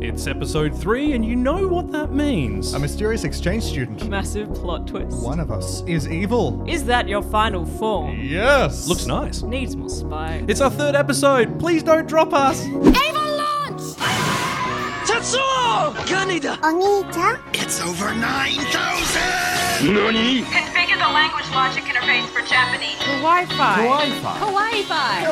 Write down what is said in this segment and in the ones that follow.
It's episode three, and you know what that means. A mysterious exchange student. Massive plot twist. One of us is evil. Is that your final form? Yes. Looks nice. Needs more spikes. It's our third episode. Please don't drop us. Evil launch! Tetsuo! Kaneda! Onita? It's over 9,000! Nani? Configure the language logic interface for Japanese. Wi-Fi. Wi-Fi.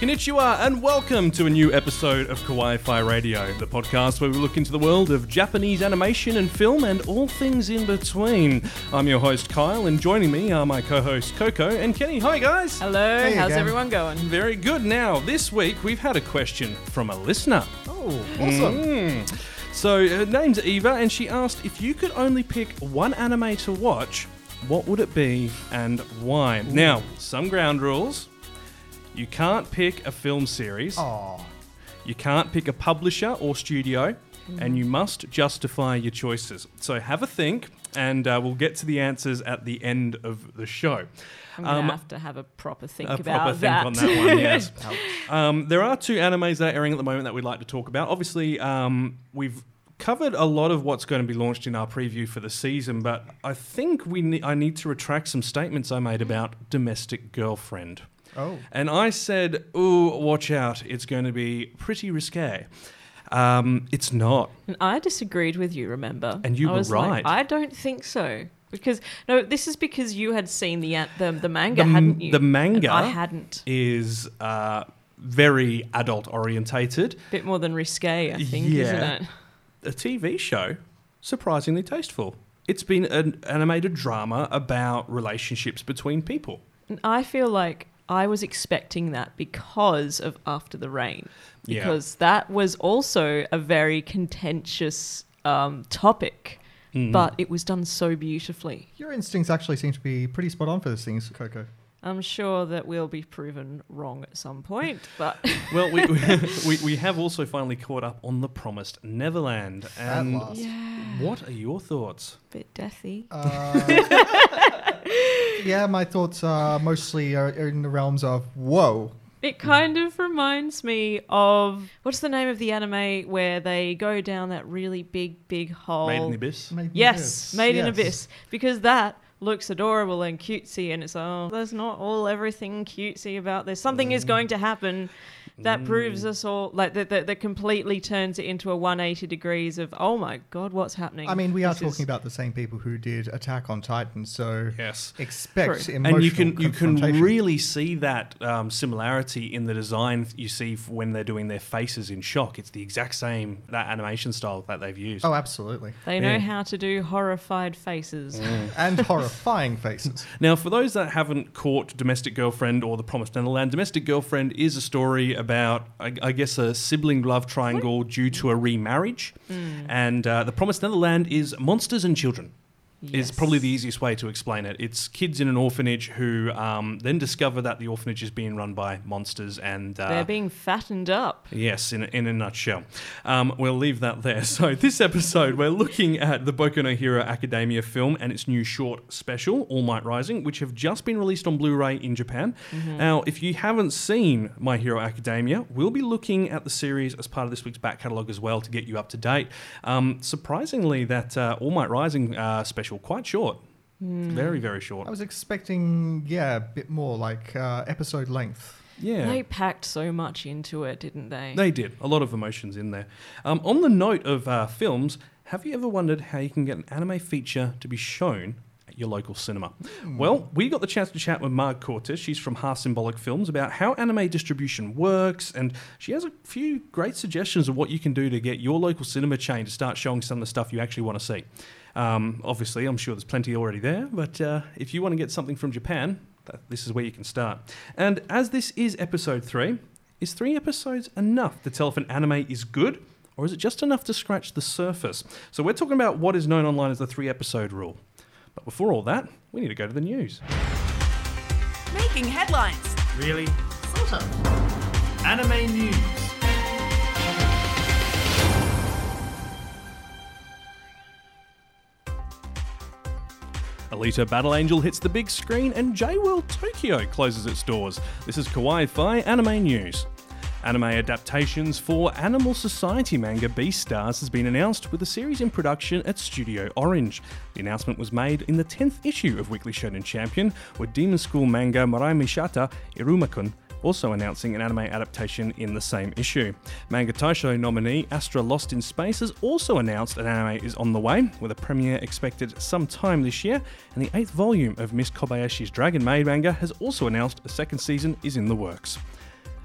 Konnichiwa, and welcome to a new episode of Kawaii Fi Radio, the podcast where we look into the world of Japanese animation and film and all things in between. I'm your host, Kyle, and joining me are my co hosts, Coco and Kenny. Hi, guys. Hello. Hey How's again. everyone going? Very good. Now, this week we've had a question from a listener. Oh, awesome. Mm. So, her name's Eva, and she asked if you could only pick one anime to watch, what would it be and why? Now, some ground rules. You can't pick a film series, Aw. you can't pick a publisher or studio, and you must justify your choices. So, have a think, and uh, we'll get to the answers at the end of the show. I'm gonna Um, have to have a proper think about that. a about proper think on that one, yes. Um, there are two animes that are airing at the moment that we'd like to talk about. Obviously, um, we've covered a lot of what's going to be launched in our preview for the season, but I think we ne- I need to retract some statements I made about Domestic Girlfriend. Oh. And I said, "Ooh, watch out! It's going to be pretty risque." Um, it's not. And I disagreed with you. Remember? And you I were was like, right. I don't think so. Because no, this is because you had seen the an- the, the manga, The hadn't you? the manga? And I hadn't. Is uh, very adult orientated. bit more than risque, I think, Yeah. isn't it? a TV show, surprisingly tasteful. It's been an animated drama about relationships between people. And I feel like I was expecting that because of After the Rain, Yeah. because that was also a very contentious um, topic, Mm-hmm. but it was done so beautifully. Your instincts actually seem to be pretty spot on for this thing, Coco. I'm sure that we'll be proven wrong at some point, but Well, we, we, we have also finally caught up on The Promised Neverland. At And last. what are your thoughts? bit deathy. Uh, yeah, my thoughts are mostly are in the realms of whoa. It kind of reminds me of what's the name of the anime where they go down that really big, big hole? Made in the Abyss? Made in Yes, Abyss. Made in Yes. Abyss. Because that looks adorable and cutesy, and it's oh, there's not all everything cutesy about this. Something is going to happen that proves Mm. us all like that, that that completely turns it into a 180 degrees of oh my god, what's happening? I mean, we are This is- talking about the same people who did Attack on Titan, so Yes. expect True. emotional and you can you can really see that um, similarity in the design you see when they're doing their faces in shock. It's the exact same that animation style that they've used. Oh, absolutely. They know how to do horrified faces. And horrifying faces. Now, for those that haven't caught Domestic Girlfriend or The Promised Neverland, Domestic Girlfriend is a story about, I, I guess, a sibling love triangle due to a remarriage. And uh, The Promised Neverland is monsters and children. Is probably the easiest way to explain it. It's kids in an orphanage who um, then discover that the orphanage is being run by monsters and uh, They're being fattened up. Yes, in a, in a nutshell. Um, we'll leave that there. So, this episode, we're looking at the Boku no Hero Academia film and its new short special, All Might Rising, which have just been released on Blu ray in Japan. Now, if you haven't seen My Hero Academia, we'll be looking at the series as part of this week's back catalogue as well to get you up to date. Um, surprisingly, that uh, All Might Rising uh, special, quite short. Very, very short. I was expecting, yeah, a bit more like uh, episode length. yeah. They packed so much into it, didn't they? They did. A lot of emotions in there. Um, on the note of uh, films, have you ever wondered how you can get an anime feature to be shown at your local cinema? Well, we got the chance to chat with Marg Cortez. She's from Half Symbolic Films about how anime distribution works, and she has a few great suggestions of what you can do to get your local cinema chain to start showing some of the stuff you actually want to see. Um, obviously, I'm sure there's plenty already there, but uh, if you want to get something from Japan, th- this is where you can start. And as this is episode three, is three episodes enough to tell if an anime is good, or is it just enough to scratch the surface? So we're talking about what is known online as the three episode rule. But before all that, we need to go to the news. Making headlines. Really? Sort of. Anime news. Alita Battle Angel hits the big screen and J-World Tokyo closes its doors. This is Kawaii Fi Anime News. Anime adaptations for Animal Society manga Beastars has been announced with a series in production at Studio Orange. The announcement was made in the 10th issue of Weekly Shonen Champion, with Demon School manga Marai Mishata Irumakun also announcing an anime adaptation in the same issue. Manga Taisho nominee Astra Lost in Space has also announced an anime is on the way, with a premiere expected sometime this year, and the eighth volume of Miss Kobayashi's Dragon Maid manga has also announced a second season is in the works.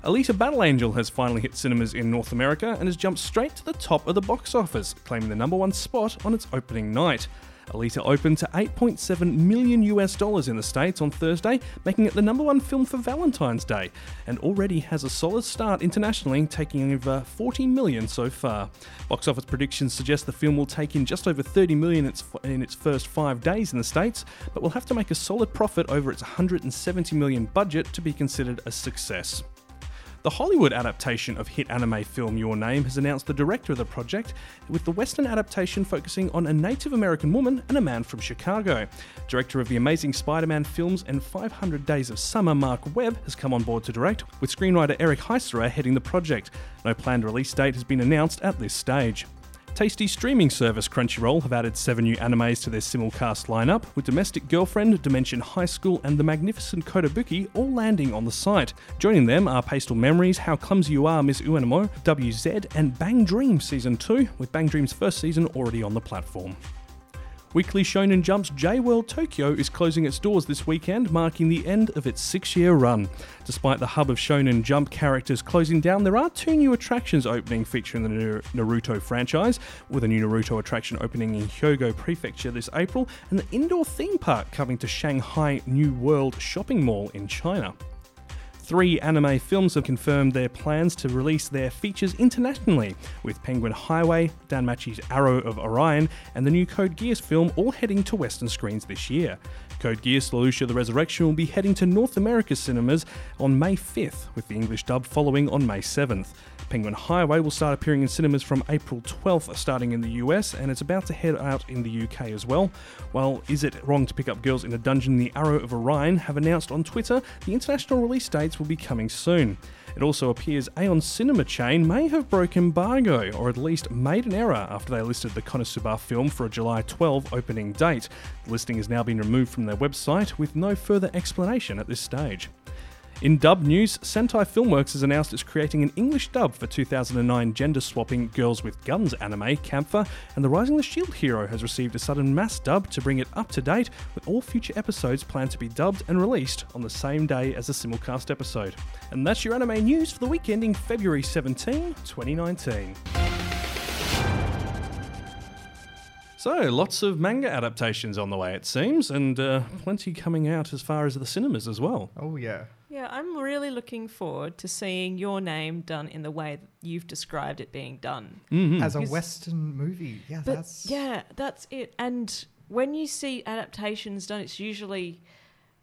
Alita Battle Angel has finally hit cinemas in North America and has jumped straight to the top of the box office, claiming the number one spot on its opening night. Alita opened to 8.7 million US dollars in the States on Thursday, making it the number one film for Valentine's Day, and already has a solid start internationally, taking over 40 million so far. Box office predictions suggest the film will take in just over 30 million in its first five days in the States, but will have to make a solid profit over its 170 million budget to be considered a success. The Hollywood adaptation of hit anime film Your Name has announced the director of the project, with the Western adaptation focusing on a Native American woman and a man from Chicago. Director of the Amazing Spider Man films and 500 Days of Summer, Marc Webb, has come on board to direct, with screenwriter Eric Heisserer heading the project. No planned release date has been announced at this stage. Tasty streaming service Crunchyroll have added seven new animes to their simulcast lineup, with Domestic Girlfriend, Dimension High School, and The Magnificent Kotobuki all landing on the site. Joining them are Pastel Memories, How Clumsy You Are, Miss Uenamo, WZ, and Bang Dream Season 2, with Bang Dream's first season already on the platform. Weekly Shonen Jump's J World Tokyo is closing its doors this weekend, marking the end of its six year run. Despite the hub of Shonen Jump characters closing down, there are two new attractions opening featuring the Naruto franchise, with a new Naruto attraction opening in Hyogo Prefecture this April, and the indoor theme park coming to Shanghai New World Shopping Mall in China. Three anime films have confirmed their plans to release their features internationally, with Penguin Highway, DanMachi's Arrow of Orion, and the new Code Geass film all heading to Western screens this year. Code Geass Lelouch the Resurrection will be heading to North America cinemas on May 5th, with the English dub following on May 7th. Penguin Highway will start appearing in cinemas from April 12th, starting in the US, and it's about to head out in the UK as well. While Is It Wrong to Pick Up Girls in a Dungeon, The Arrow of Orion have announced on Twitter the international release dates will be coming soon. It also appears Aeon Cinema Chain may have broken embargo, or at least made an error after they listed the Konosuba film for a July 12 opening date. The listing has now been removed from their website with no further explanation at this stage. In dub news, Sentai Filmworks has announced it's creating an English dub for 2009 gender swapping Girls with Guns anime, Kämpfer, and the Rising the Shield Hero has received a sudden mass dub to bring it up to date, with all future episodes planned to be dubbed and released on the same day as the simulcast episode. And that's your anime news for the week ending February 17, 2019. So, lots of manga adaptations on the way, it seems, and uh, plenty coming out as far as the cinemas as well. Oh, yeah. Yeah, I'm really looking forward to seeing your name done in the way that you've described it being done. Mm-hmm. As a Western movie. Yeah, But that's. yeah, that's it. And when you see adaptations done, it's usually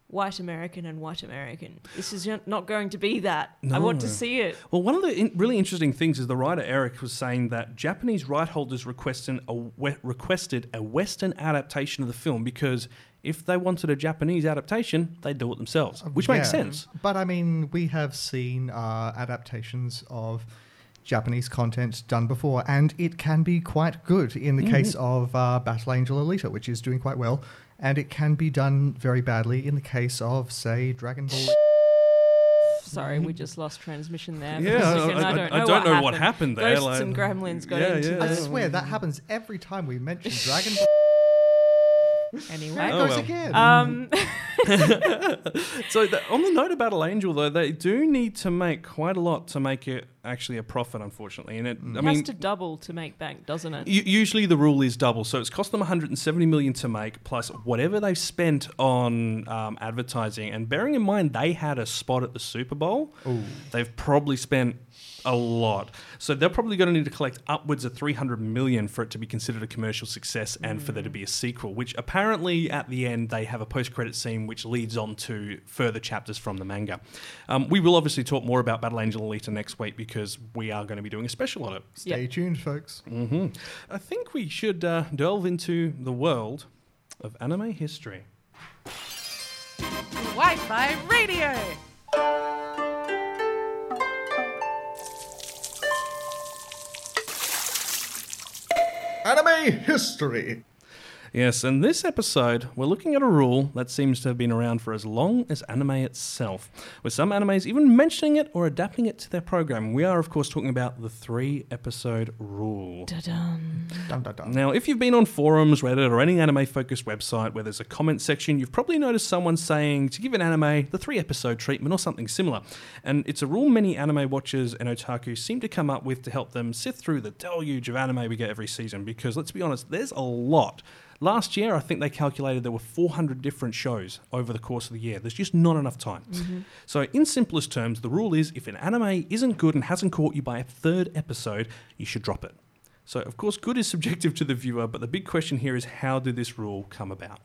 white American and white American. This is not- not going to be that. I want to see it. Well, one of the in- really interesting things is the writer Eric was saying that Japanese right holders requested a, we- requested a Western adaptation of the film because if they wanted a Japanese adaptation, they'd do it themselves, which makes sense. But I mean, we have seen uh, adaptations of Japanese content done before, and it can be quite good in Mm-hmm. the case of uh, Battle Angel Alita, which is doing quite well, and it can be done very badly in the case of, say, Dragon Ball. Sorry, we just lost transmission there. Yeah, a I- second. I- I, don't I know, don't what, know happened. what happened there, Ghosts like- and gremlins got Yeah, into yeah. I swear that happens every time we mention Dragon Ball. Anyway. There it Oh, goes well. again. Um, So the, on the note of Battle Angel, though, they do need to make quite a lot to make it actually a profit, unfortunately. And it, I it mean, has to double to make bank, doesn't it? U- usually the rule is double, so it's cost them 170 million to make, plus whatever they've spent on um, advertising. And bearing in mind they had a spot at the Super Bowl, they've probably spent a lot. So they're probably going to need to collect upwards of 300 million for it to be considered a commercial success and for there to be a sequel. Which apparently at the end they have a post-credit scene which leads on to further chapters from the manga. Um, we will obviously talk more about Battle Angel Alita next week because we are going to be doing a special on it. Stay tuned, folks. I think we should uh, delve into the world of anime history. Wi Fi radio. Anime history. Yes, and this episode, we're looking at a rule that seems to have been around for as long as anime itself, with some animes even mentioning it or adapting it to their program. We are, of course, talking about the three episode rule. Da-dum. Dun, dun, dun. Now, if you've been on forums, Reddit, or any anime focused website where there's a comment section, you've probably noticed someone saying to give an anime the three episode treatment or something similar. And it's a rule many anime watchers and otaku seem to come up with to help them sift through the deluge of anime we get every season, because let's be honest, there's a lot. Last year, I think they calculated there were 400 different shows over the course of the year. There's just not enough time. Mm-hmm. So, in simplest terms, the rule is if an anime isn't good and hasn't caught you by a third episode, you should drop it. So, of course, good is subjective to the viewer, but the big question here is how did this rule come about?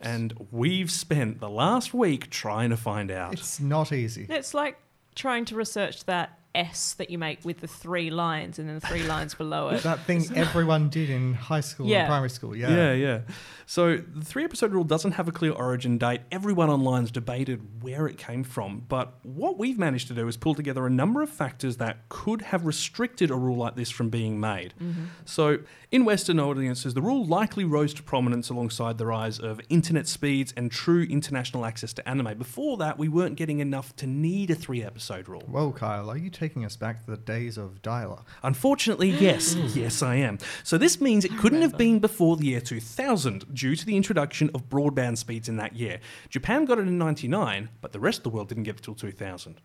And we've spent the last week trying to find out. It's not easy. It's like trying to research that S that you make with the three lines and then the three lines below it. That thing everyone did in high school Yeah. and primary school. Yeah. Yeah, yeah. So the three episode rule doesn't have a clear origin date. Everyone online's debated where it came from. But what we've managed to do is pull together a number of factors that could have restricted a rule like this from being made. Mm-hmm. So in Western audiences, the rule likely rose to prominence alongside the rise of internet speeds and true international access to anime. Before that, we weren't getting enough to need a three episode rule. Whoa, Kyle, are you taking us back to the days of dial-up? Unfortunately, yes. Mm. yes, I am. So this means it couldn't have been before the year 2000 due to the introduction of broadband speeds in that year. Japan got it in 99, but the rest of the world didn't get it till 2000.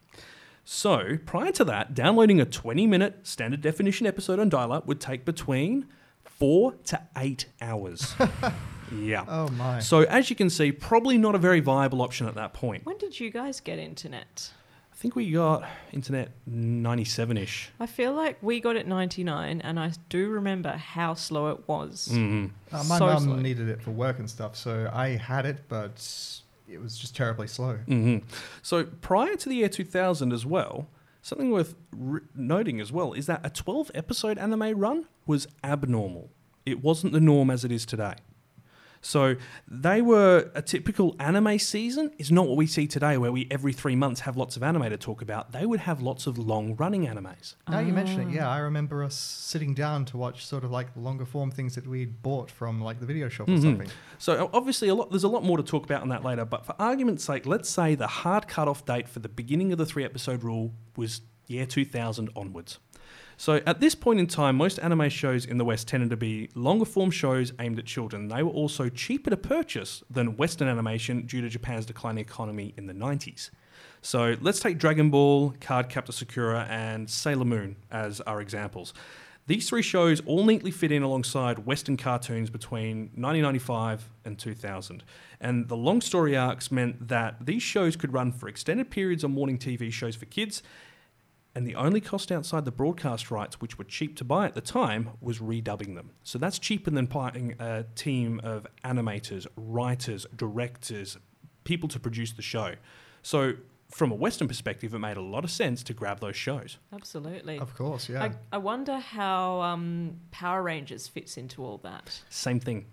So, prior to that, downloading a 20 minute standard definition episode on dial up would take between four to eight hours. yeah. Oh my. So, as you can see, probably not a very viable option at that point. When did you guys get internet? I think we got internet 97 ish. I feel like we got it 99 and I do remember how slow it was. Mm-hmm. Uh, my so mum slow. needed it for work and stuff, so I had it, but it was just terribly slow. hmm So prior to the year 2000 as well, something worth r- noting as well is that a 12 episode anime run was abnormal. It wasn't the norm as it is today. So they were a typical anime season is not what we see today where we every 3 months have lots of anime to talk about. They would have lots of long running animes. Now you mention Ah. it, yeah, I remember us sitting down to watch sort of like longer form things that we'd bought from like the video shop or Mhm. something. So obviously, a lot, there's a lot more to talk about on that later. But for argument's sake, let's say the hard cutoff date for the beginning of the three episode rule was year 2000 onwards. So at this point in time, most anime shows in the West tended to be longer form shows aimed at children. They were also cheaper to purchase than Western animation due to Japan's declining economy in the 90s. So let's take Dragon Ball, Card Captor Sakura, and Sailor Moon as our examples. These three shows all neatly fit in alongside Western cartoons between 1995 and 2000. And the long story arcs meant that these shows could run for extended periods on morning TV shows for kids, and the only cost outside the broadcast rights, which were cheap to buy at the time, was redubbing them. So that's cheaper than buying a team of animators, writers, directors, people to produce the show. So, from a Western perspective, it made a lot of sense to grab those shows. Absolutely. Of course, yeah. I, I wonder how um, Power Rangers fits into all that. Same thing.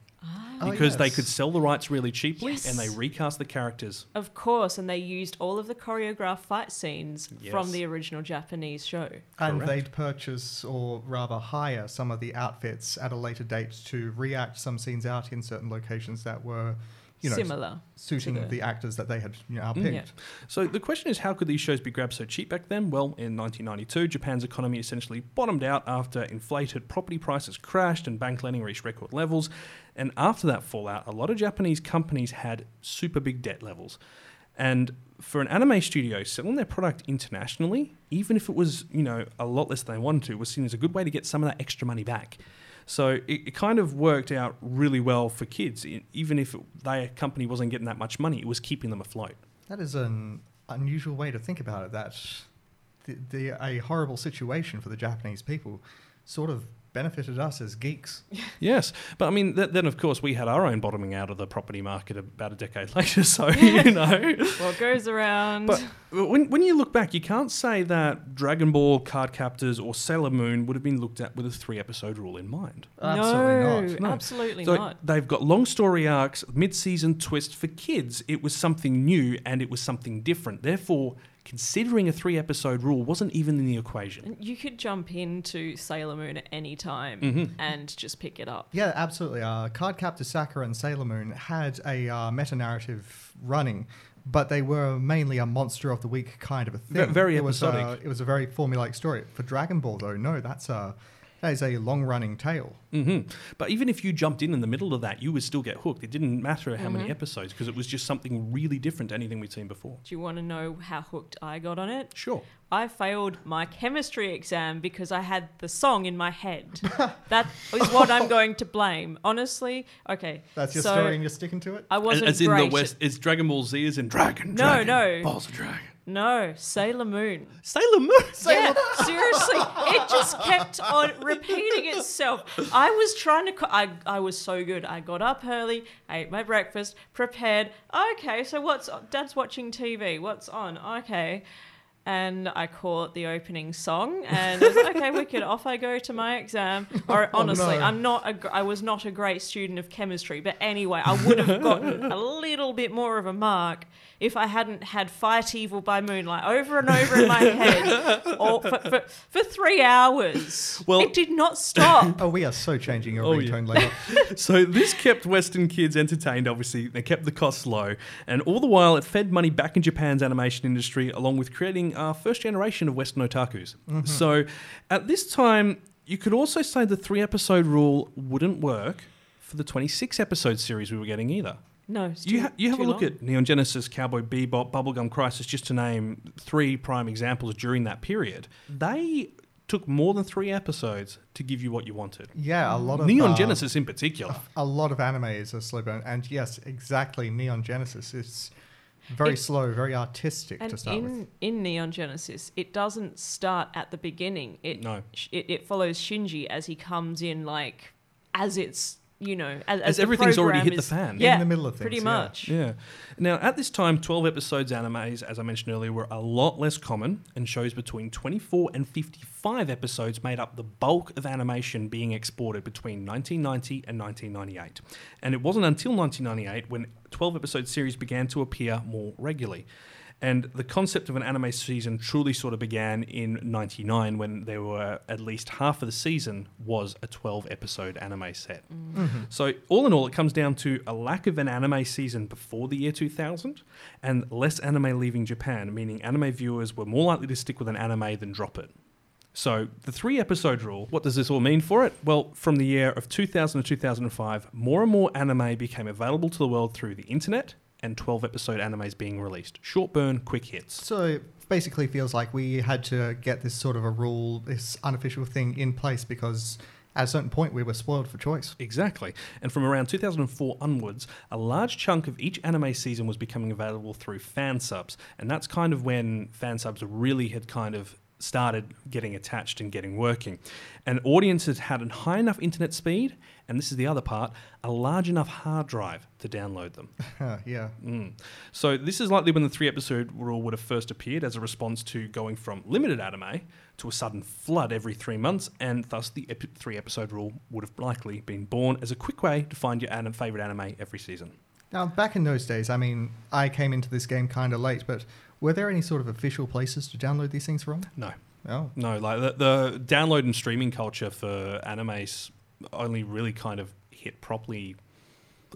Oh, Because they could sell the rights really cheaply Yes. and they recast the characters. Of course, and they used all of the choreographed fight scenes from the original Japanese show. And Correct. they'd purchase or rather hire some of the outfits at a later date to react some scenes out in certain locations that were, you know, Similar. suiting the- the actors that they had you know, Mm. picked. Yeah. So the question is, how could these shows be grabbed so cheap back then? Well, in 1992, Japan's economy essentially bottomed out after inflated property prices crashed and bank lending reached record levels. And after that fallout, a lot of Japanese companies had super big debt levels. And for an anime studio, selling their product internationally, even if it was, you know, a lot less than they wanted to, was seen as a good way to get some of that extra money back. So it, it kind of worked out really well for kids. Even if their company wasn't getting that much money, it was keeping them afloat. That is an unusual way to think about it. That the, the a horrible situation for the Japanese people sort of benefited us as geeks. Yes, but I mean, th- then of course we had our own bottoming out of the property market about a decade later. So you know, What goes around? but when when you look back, you can't say that Dragon Ball, Card Captors, or Sailor Moon would have been looked at with a three episode rule in mind. Absolutely no, not. No. absolutely So not. they've got long story arcs, mid season twist for kids. It was something new and it was something different. Therefore, considering a three episode rule wasn't even in the equation. You could jump into Sailor Moon at any time Mm-hmm. and just pick it up. Yeah, absolutely. Uh, Card Captor Sakura and Sailor Moon had a uh, meta narrative running, but they were mainly a monster of the week kind of a Ve- thing. very it was, uh, episodic. it was a very formulaic story. For Dragon Ball, though, no, that's a that is a long running tale. hmm But even if you jumped in in the middle of that, you would still get hooked. It didn't matter how many episodes because it was just something really different to anything we'd seen before. Do you want to know how hooked I got on it? Sure. I failed my chemistry exam because I had the song in my head. that is what I'm going to blame. Honestly, okay. That's your so story, and you're sticking to it. I wasn't as in great the West, is Dragon Ball Z is in Dragon? No, no. Balls of Dragon. No, Sailor Moon. Sailor Moon. Yeah, seriously, it just kept on repeating itself. I was trying to. Co- I I was so good. I got up early, ate my breakfast, prepared. Okay, so what's Dad's watching TV? What's on? Okay. And I caught the opening song, and I was like, okay, wicked. Off I go to my exam. Or oh, honestly, no. I'm not. A, gr- I was not a great student of chemistry, but anyway, I would have gotten a little bit more of a mark if I hadn't had "Fight Evil" by Moonlight over and over in my head or for, for, for three hours. Well- it did not stop. Oh, we are so changing your Oh, yeah. later. So this kept Western kids entertained. Obviously, they kept the costs low, and all the while it fed money back in Japan's animation industry, along with creating our first generation of Western otakus. So, at this time, you could also say the three episode rule wouldn't work for the 26 episode series we were getting either. no, it's You, ha- you have a look long. at Neon Genesis, Cowboy Bebop, Bubblegum Crisis, just to name three prime examples during that period. They took more than three episodes to give you what you wanted. Yeah, a lot of Neon uh, Genesis in particular. A lot of anime is a slow burn, and yes, exactly. Neon Genesis is very It- slow, very artistic to And start with. in, in Neon Genesis, it doesn't start at the beginning. It, No. sh- it it follows Shinji as he comes in, like as it's you know as, As the everything's already program hit the is- fan. In the middle of pretty things, yeah. much. Yeah. Now, at this time, 12 episodes animes, as I mentioned earlier, were a lot less common, and shows between 24 and 55 episodes made up the bulk of animation being exported between 1990 and 1998. And it wasn't until 1998 when 12 episode series began to appear more regularly. And the concept of an anime season truly sort of began in 99 when there were at least half of the season was a 12 episode anime set. Mm-hmm. So, all in all, it comes down to a lack of an anime season before the year 2000 and less anime leaving Japan, meaning anime viewers were more likely to stick with an anime than drop it. So, the three episode rule, what does this all mean for it? Well, from the year of 2000 to 2005, more and more anime became available to the world through the internet and 12 episode animes being released. Short burn, quick hits. So it basically feels like we had to get this sort of a rule, this unofficial thing in place because at a certain point we were spoiled for choice. Exactly. And from around 2004 onwards, a large chunk of each anime season was becoming available through fan subs. And that's kind of when fan subs really had kind of started getting attached and getting working. And audiences had a high enough internet speed, and this is the other part, a large enough hard drive to download them. Yeah. Mm. So this is likely when the three episode rule would have first appeared as a response to going from limited anime to a sudden flood every three months, and thus the epi- three episode rule would have likely been born as a quick way to find your anim- favorite anime every season. Now, back in those days, I mean, I came into this game kind of late, but were there any sort of official places to download these things from? No, Oh. no, like the, the download and streaming culture for animes only really kind of hit properly.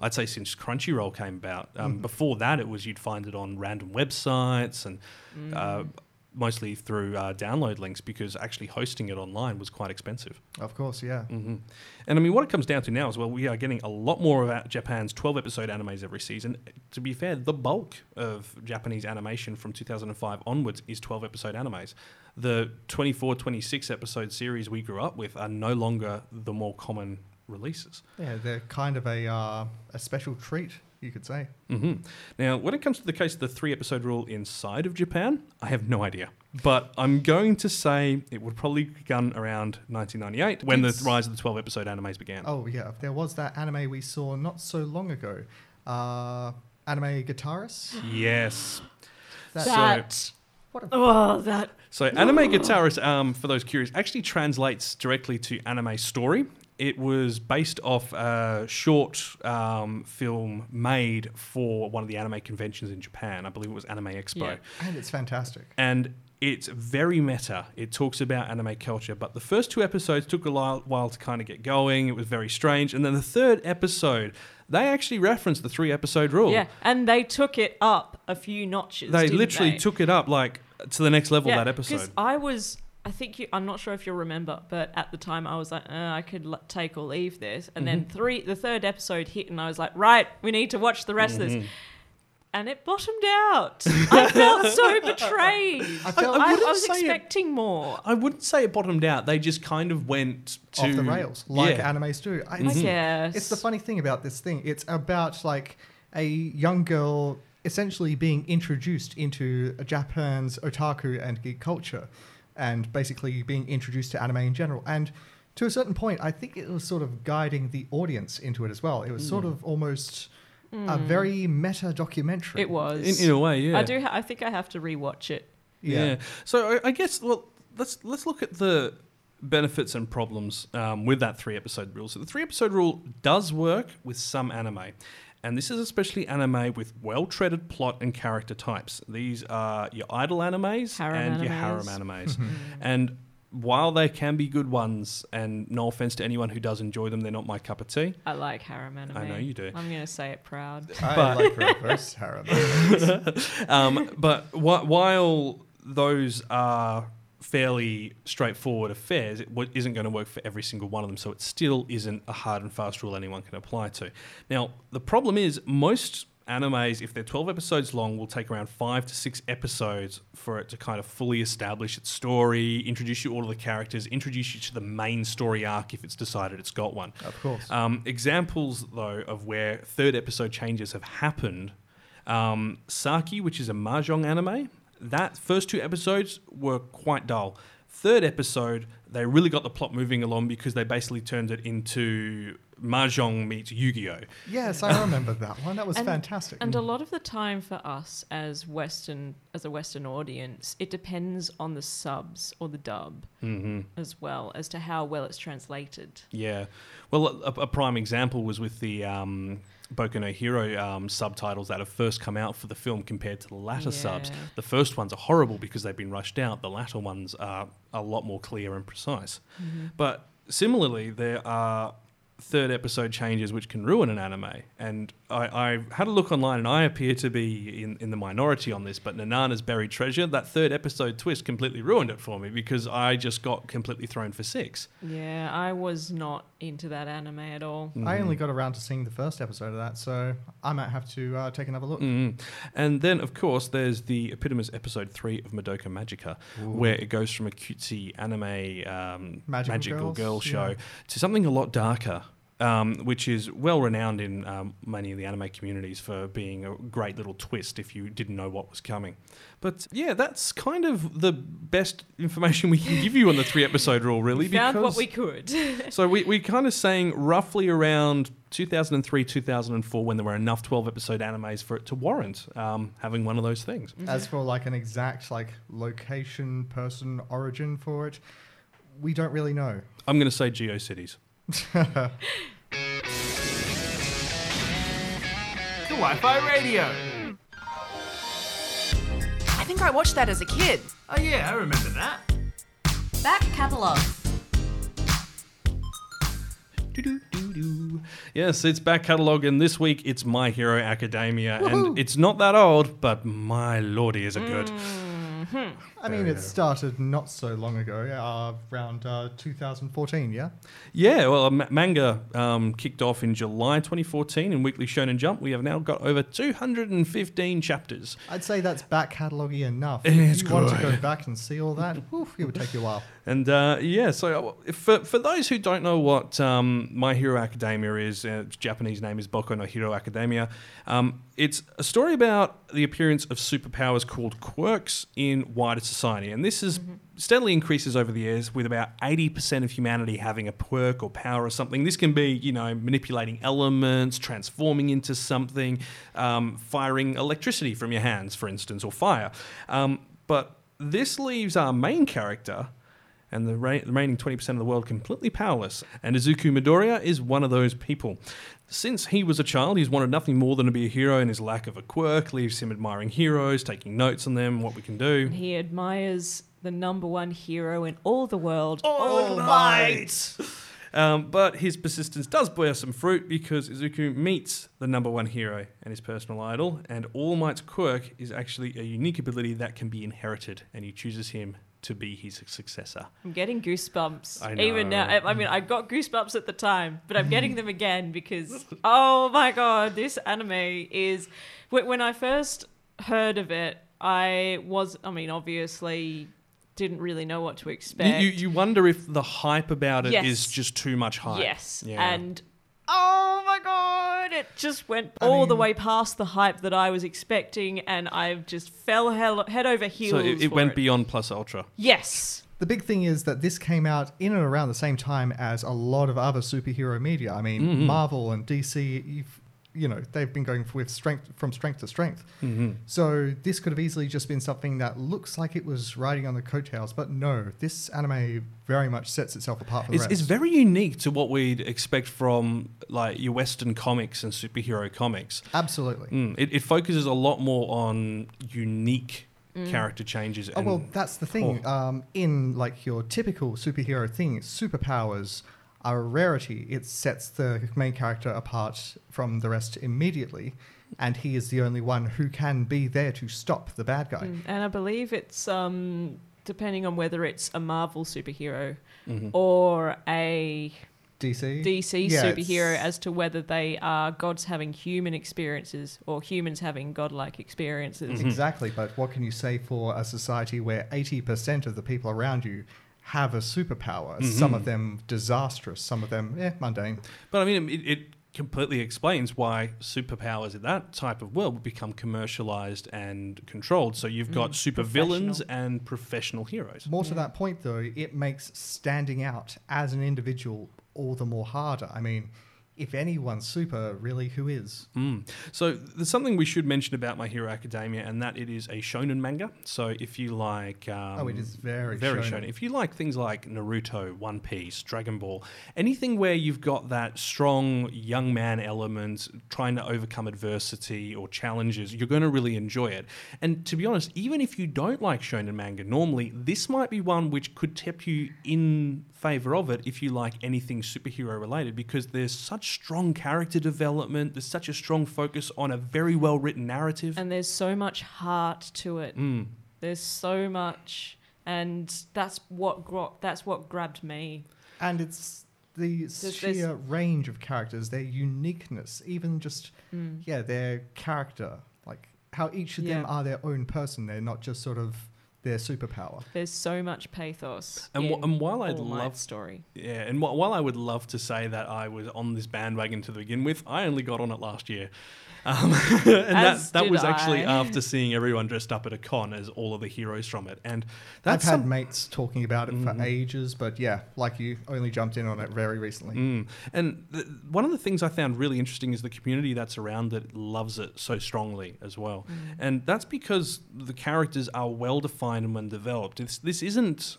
I'd say since Crunchyroll came about. Um, Before that, it was you'd find it on random websites and uh, mostly through uh, download links because actually hosting it online was quite expensive. Of course, yeah. hmm And I mean, what it comes down to now is well, we are getting a lot more of Japan's 12 episode animes every season. To be fair, the bulk of Japanese animation from 2005 onwards is 12 episode animes. The 24, 26 episode series we grew up with are no longer the more common releases. Yeah, they're kind of a, uh, a special treat you could say. hmm Now, when it comes to the case of the three episode rule inside of Japan, I have no idea. But I'm going to say it would probably begun around 1998 when the rise of the 12 episode animes began. Oh yeah, there was that anime we saw not so long ago. Uh, Anime-Gataris. Yes. That, So- That. what a, Oh, that. So, Anime-Gataris, um, for those curious, actually translates directly to anime story. It was based off a short um, film made for one of the anime conventions in Japan. I believe it was Anime Expo. Yeah. and it's fantastic. and it's very meta. It talks about anime culture, but the first two episodes took a while to kind of get going. It was very strange, and then the third episode, they actually referenced the three episode rule. Yeah, and they took it up a few notches. they didn't literally they? took it up like to the next level Yeah, that 'cause episode. I was, I think you, I'm not sure if you'll remember, but at the time I was like, uh, I could l- take or leave this, and then Mm-hmm. three, the third episode hit, and I was like, right, we need to watch the rest of Mm-hmm. this. And it bottomed out. I felt so betrayed. I, felt- I, wouldn't was say it- expecting more. I wouldn't say it bottomed out. They just kind of went to Off the rails, like yeah. animes do. I, I it's, guess it's the funny thing about this thing. It's about like a young girl essentially being introduced into Japan's otaku and geek culture, and basically being introduced to anime in general. And to a certain point, I think it was sort of guiding the audience into it as well. It was sort of almost a very meta documentary. Hmm. It was. in, in a way, yeah. I do. Ha- I think I have to rewatch it. Yeah. So I, I guess well, let's let's look at the benefits and problems um, with that three episode rule. So the three episode rule does work with some anime. And this is especially anime with well treaded plot and character types. These are your idol animes Harem and your harem animes. and while they can be good ones, and no offense to anyone who does enjoy them, they're not my cup of tea. I like harem anime. I know you do. I'm gonna say it proud. I But- like reverse harem. um, but wh- while those are fairly straightforward affairs, it w- isn't going to work for every single one of them. So it still isn't a hard and fast rule anyone can apply to. Now, the problem is most animes, if they're 12 episodes long, will take around five to six episodes for it to kind of fully establish its story, introduce you all to the characters, introduce you to the main story arc if it's decided it's got one. Of course. Um, examples, though, of where third episode changes have happened um, Saki, which is a Mahjong anime, that first two episodes were quite dull. Third episode, they really got the plot moving along because they basically turned it into Mahjong meets Yu Gi Oh! yes, I remember that one. That was And- fantastic. And a lot of the time for us as Western, as a Western audience, it depends on the subs or the dub Mm-hmm. as well as to how well it's translated. Yeah. Well, a, a prime example was with the um, Boku no Hero um, subtitles that have first come out for the film compared to the latter subs. The first ones are horrible because they've been rushed out. The latter ones are a lot more clear and precise. But similarly, there are third episode changes which can ruin an anime. And I, I had a look online, and I appear to be in, in the minority on this. But Nanana's Buried Treasure, that third episode twist completely ruined it for me because I just got completely thrown for six. Yeah, I was not into that anime at all. I only got around to seeing the first episode of that, so I might have to uh, take another look. Mm. And then, of course, there's the Epitomus episode three of Madoka Magica, where it goes from a cutesy anime um, Magical magical, girls, girl show yeah. to something a lot darker. Um, which is well renowned in um, many of the anime communities for being a great little twist if you didn't know what was coming. But yeah, that's kind of the best information we can give you on the three episode rule, really. We found what we could. so we, we kind of saying roughly around 2003, 2004, when there were enough 12 episode animes for it to warrant um, having one of those things. As for like an exact like location, person, origin for it, we don't really know. I'm going to say GeoCities. The Wi-Fi radio. I think I watched that as a kid. Oh yeah, I remember that. Back catalogue. Yes, it's back catalogue, and this week it's My Hero Academia, and it's not that old, but my lordy, is it good. Mm-hmm. I mean, it started not so long ago, uh, around uh, 2014, yeah? Yeah, well, ma- manga um, kicked off in July 2014 in Weekly Shonen Jump. We have now got over 215 chapters. I'd say that's back catalogy enough. It's if you want to go back and see all that, oof, it would take you a while. And uh, yeah, so uh, for, for those who don't know what um, My Hero Academia is, uh, its Japanese name is Boku no Hero Academia. Um, it's a story about the appearance of superpowers called quirks in wider society, and this is steadily increases over the years, with about eighty percent of humanity having a quirk or power or something. This can be, you know, manipulating elements, transforming into something, um, firing electricity from your hands, for instance, or fire. Um, but this leaves our main character and the re- remaining 20% of the world completely powerless. And Izuku Midoriya is one of those people. Since he was a child, he's wanted nothing more than to be a hero, and his lack of a quirk leaves him admiring heroes, taking notes on them, what we can do. And He admires the number one hero in all the world. All Might! Um, but his persistence does bear some fruit because Izuku meets the number one hero and his personal idol, and All Might's quirk is actually a unique ability that can be inherited, and he chooses him to be his successor. I'm getting goosebumps. Even now. I I mean, I got goosebumps at the time, but I'm getting them again because, oh my god, this anime is. When I first heard of it, I was, I mean, obviously didn't really know what to expect. you, you wonder if the hype about it is Yes. just too much hype. Yes. Yeah. And oh my god, it just went all the way past the hype that I was expecting, and I just fell hell, head over heels. so it, it for went beyond plus ultra. Yes. The big thing is that this came out in and around the same time as a lot of other superhero media. I mean, Mm-hmm. Marvel and DC, you've, you know, they've been going with strength from strength to strength. Mm-hmm. So this could have easily just been something that looks like it was riding on the coattails, but no, this anime very much sets itself apart from the It's, rest. it's very unique to what we'd expect from like your Western comics and superhero comics. Absolutely. Mm, it, it focuses a lot more on unique character changes. Oh well, that's the thing. Um, in like your typical superhero thing, superpowers are a rarity. It sets the main character apart from the rest immediately, and he is the only one who can be there to stop the bad guy. Mm, And I believe it's um depending on whether it's a Marvel superhero Mm-hmm. or a DC. DC Yeah, superhero it's- as to whether they are gods having human experiences or humans having godlike experiences. Mm-hmm. Exactly, but what can you say for a society where 80% of the people around you have a superpower? Some Mm-hmm. of them disastrous, some of them, eh, mundane. But I mean, it, it completely explains why superpowers in that type of world would become commercialized and controlled. So you've got super villains and professional heroes. More to that point, though, it makes standing out as an individual all the more harder. I mean, if anyone's super, really, who is? Mm. So there's something we should mention about My Hero Academia, and that it is a shonen manga. So if you like, um, Oh, it is very very shonen. shonen. If you like things like Naruto, One Piece, Dragon Ball, anything where you've got that strong young man element, trying to overcome adversity or challenges, you're going to really enjoy it. And to be honest, even if you don't like shonen manga normally, this might be one which could tip you in favor of it if you like anything superhero related because there's such strong character development there's such a strong focus on a very well written narrative And there's so much heart to it. Mm. There's so much and that's what gro- that's what grabbed me. And it's the there's- sheer range of characters, their uniqueness, even just, Mm. yeah, their character. Like how each of them are their own person. They're not just sort of their superpower. There's so much pathos. And wh- in and while I'd All love- story. Yeah, and wh- while I would love to say that I was on this bandwagon to begin with, I only got on it last year. Um, and that, that did was actually after seeing everyone dressed up at a con as all of the heroes from it. And that's I've had some- mates talking about it Mm-hmm. for ages, but yeah, like you, only jumped in on it very recently. Mm. And th- one of the things I found really interesting is the community that's around it loves it so strongly as well. And that's because the characters are well defined and well developed. This, this isn't.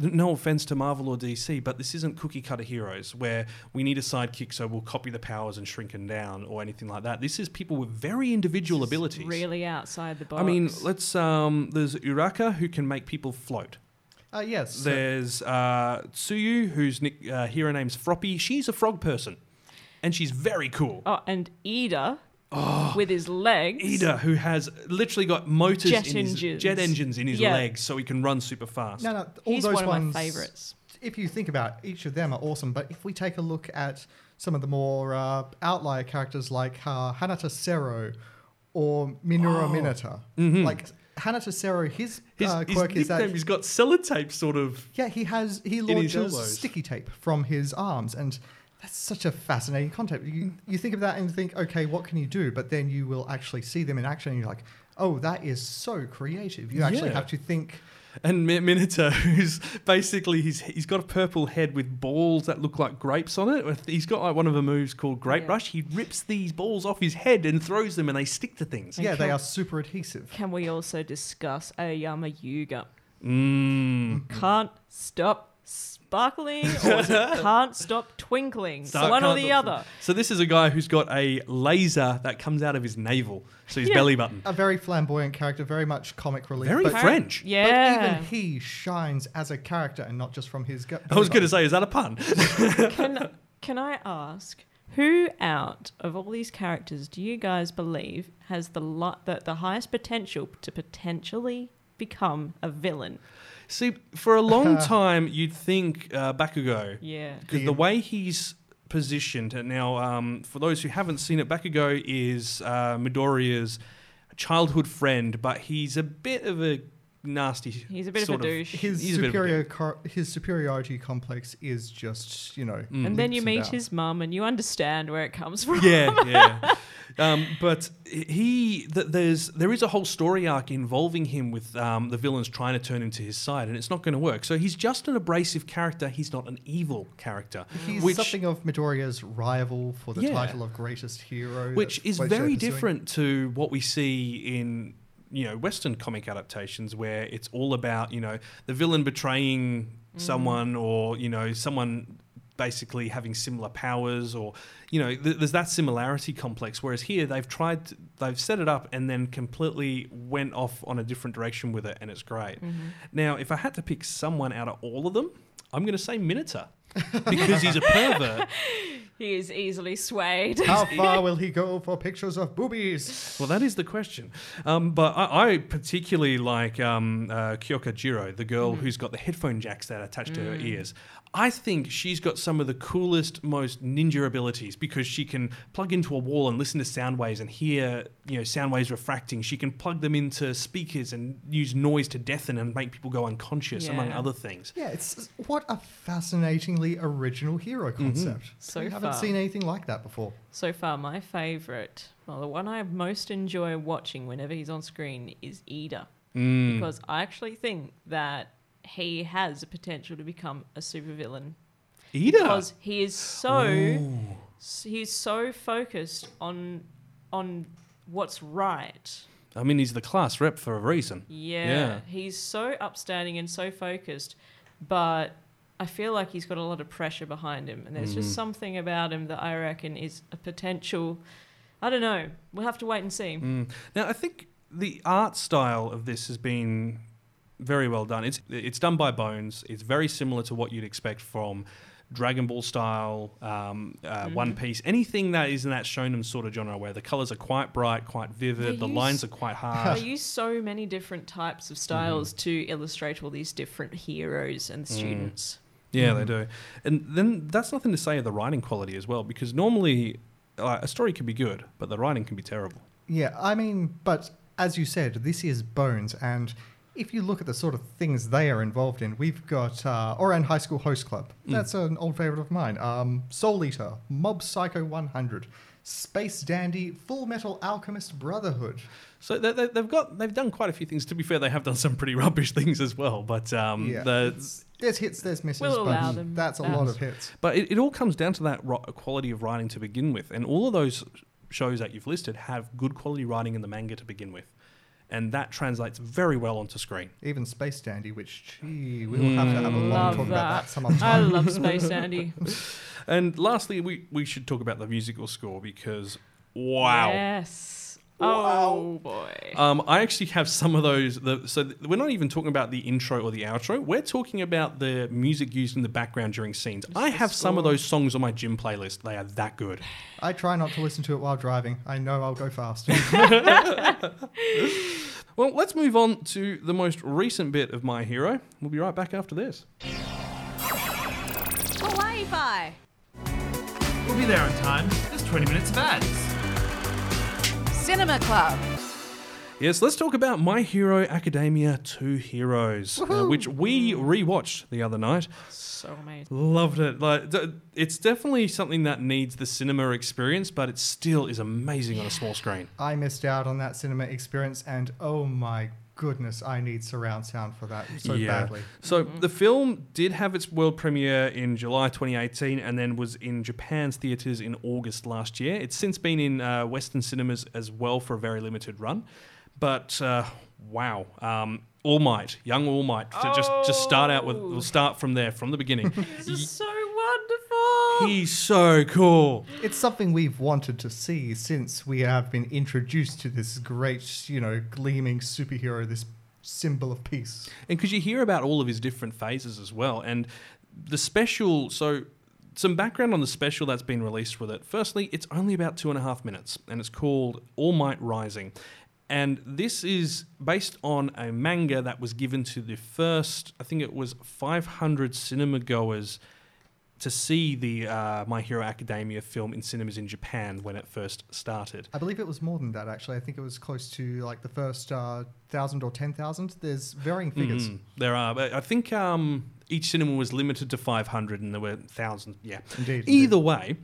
No offense to Marvel or DC, but this isn't cookie cutter heroes where we need a sidekick so we'll copy the powers and shrink them down or anything like that. This is people with very individual It's abilities. Really outside the box. I mean, let's. Um, there's Uraka who can make people float. Uh, yes. There's uh, Tsuyu, whose nick, uh, hero name's Froppy. She's a frog person, and she's very cool. Oh, and Iida with his legs. Iida, who has literally got motors Jet in his engines. jet engines in his Yeah. legs, so he can run super fast. No, no, all He's those one of ones. my favorites. If you think about it, each of them are awesome, but if we take a look at some of the more uh, outlier characters like uh, Hanta Sero or Minoru Mineta, like Hanta Sero, his, Oh. Mm-hmm. His, uh, his quirk is nickname, that he's got sellotape sort of. yeah, he has he his launches elbows. sticky tape from his arms, and that's such a fascinating concept. You you think of that and think, okay, what can you do? But then you will actually see them in action, and you're like, oh, that is so creative. You actually Yeah. have to think. And Mi- Minato, who's basically he's he's got a purple head with balls that look like grapes on it. He's got like one of the moves called Grape Yeah. Rush. He rips these balls off his head and throws them, and they stick to things. Yeah, they are super adhesive. Can we also discuss Aoyama Yuga? Mm. Can't stop sparkling or is it can't stop twinkling? Start- One or can't- the other. So this is a guy who's got a laser that comes out of his navel, so his Yeah. belly button. A very flamboyant character, very much comic relief. Very but, French. but Yeah. even he shines as a character and not just from his gut. I was going to say, is that a pun? can, can I ask who out of all these characters do you guys believe has the li- the, the highest potential to potentially become a villain? See, for a long time, you'd think uh, Bakugo, Yeah. because the way he's positioned and now, um, for those who haven't seen it, Bakugo is uh, Midoriya's childhood friend, but he's a bit of a nasty. He's a bit of a douche. his he's a bit of a superior car- his superiority complex is just you know. Mm. And then you meet bounds. his mum and you understand where it comes from. yeah, yeah. Um, but he, th- there's there is a whole story arc involving him with um, the villains trying to turn him to his side, and it's not going to work. So he's just an abrasive character. He's not an evil character. He's which, something of Midoriya's rival for the Yeah. title of greatest hero, which is very different to what we see in you know Western comic adaptations, where it's all about you know the villain betraying mm. someone or you know someone basically having similar powers or you know th- there's that similarity complex. Whereas here they've tried to- they've set it up and then completely went off on a different direction with it and it's great. Mm-hmm. Now if i had to pick someone out of all of them i'm going to say Mineta because he's a pervert He is easily swayed. How far will he go for pictures of boobies? Well, that is the question. Um, but I, I particularly like um, uh, Kyoka Jiro, the girl who's got the headphone jacks that attach to her ears. I think she's got some of the coolest, most ninja abilities because she can plug into a wall and listen to sound waves and hear, you know, sound waves refracting. She can plug them into speakers and use noise to deafen and make people go unconscious, among other things. Yeah, it's what a fascinatingly original hero concept. So we haven't far. seen anything like that before. So far, my favourite, well, the one I most enjoy watching whenever he's on screen is Iida. Mm. Because I actually think that he has the potential to become a supervillain. Because he is so he's so focused on on what's right. I mean, he's the class rep for a reason. Yeah, Yeah. He's so upstanding and so focused, but I feel like he's got a lot of pressure behind him, and there's Mm-hmm. just something about him that I reckon is a potential. I don't know. We'll have to wait and see. Mm. Now, I think the art style of this has been very well done. It's it's done by Bones. It's very similar to what you'd expect from Dragon Ball style, um, uh, One Piece, anything that is in that shonen sort of genre where the colors are quite bright, quite vivid, They the use- lines are quite hard. They hard. use so many different types of Mm-hmm. styles to illustrate all these different heroes Mm. and students. yeah, they do. And then that's nothing to say of the writing quality as well, because normally uh, a story can be good, but the writing can be terrible. Yeah, I mean, but as you said, this is Bones, and if you look at the sort of things they are involved in, we've got uh, Ouran High School Host Club. That's an old favorite of mine. Um, Soul Eater, Mob Psycho 100, Space Dandy, Full Metal Alchemist Brotherhood. So they, they, they've got they've done quite a few things. To be fair, they have done some pretty rubbish things as well. But um, Yeah, the there's hits, there's misses, We'll but them that's a that. lot of hits. But it, it all comes down to that ro- quality of writing to begin with. And all of those shows that you've listed have good quality writing in the manga to begin with. And that translates very well onto screen. Even Space Dandy, which, gee, we'll have to have a long Love talk about that. that some other time. I love Space Dandy. And lastly, we, we should talk about the musical score because, wow. Yes. Oh boy. Um, I actually have some of those. The, so th- we're not even talking about the intro or the outro. We're talking about the music used in the background during scenes. I have some of those songs on my gym playlist. They are that good. I try not to listen to it while driving. I know I'll go fast. Well, let's move on to the most recent bit of My Hero. We'll be right back after this. Kawaii Fi. We'll be there on time. There's 20 minutes of ads. Cinema Club. Yes, let's talk about My Hero Academia 2 Heroes, uh, which we rewatched the other night. So amazing. Loved it. Like d- it's definitely something that needs the cinema experience, but it still is amazing on a small screen. I missed out on that cinema experience, and oh my goodness, I need surround sound for that so badly. So the film did have its world premiere in July 2018 and then was in Japan's theaters in August last year. It's since been in uh, Western cinemas as well for a very limited run. But uh, wow, um, All Might, young All Might. To just just start out with, we'll start from there, from the beginning. This is so wonderful. He's so cool. It's something we've wanted to see since we have been introduced to this great, you know, gleaming superhero, this symbol of peace. And because you hear about all of his different phases as well. And the special, so some background on the special that's been released with it. Firstly, it's only about two and a half minutes, and it's called All Might Rising. And this is based on a manga that was given to the first, I think it was 500 cinema goers to see the uh, My Hero Academia film in cinemas in Japan when it first started. I believe it was more than that, actually. I think it was close to like the first uh, thousand or ten thousand. There's varying figures. Mm, there are, but I think um, each cinema was limited to 500 and there were thousands. Yeah. Indeed, Either indeed. way,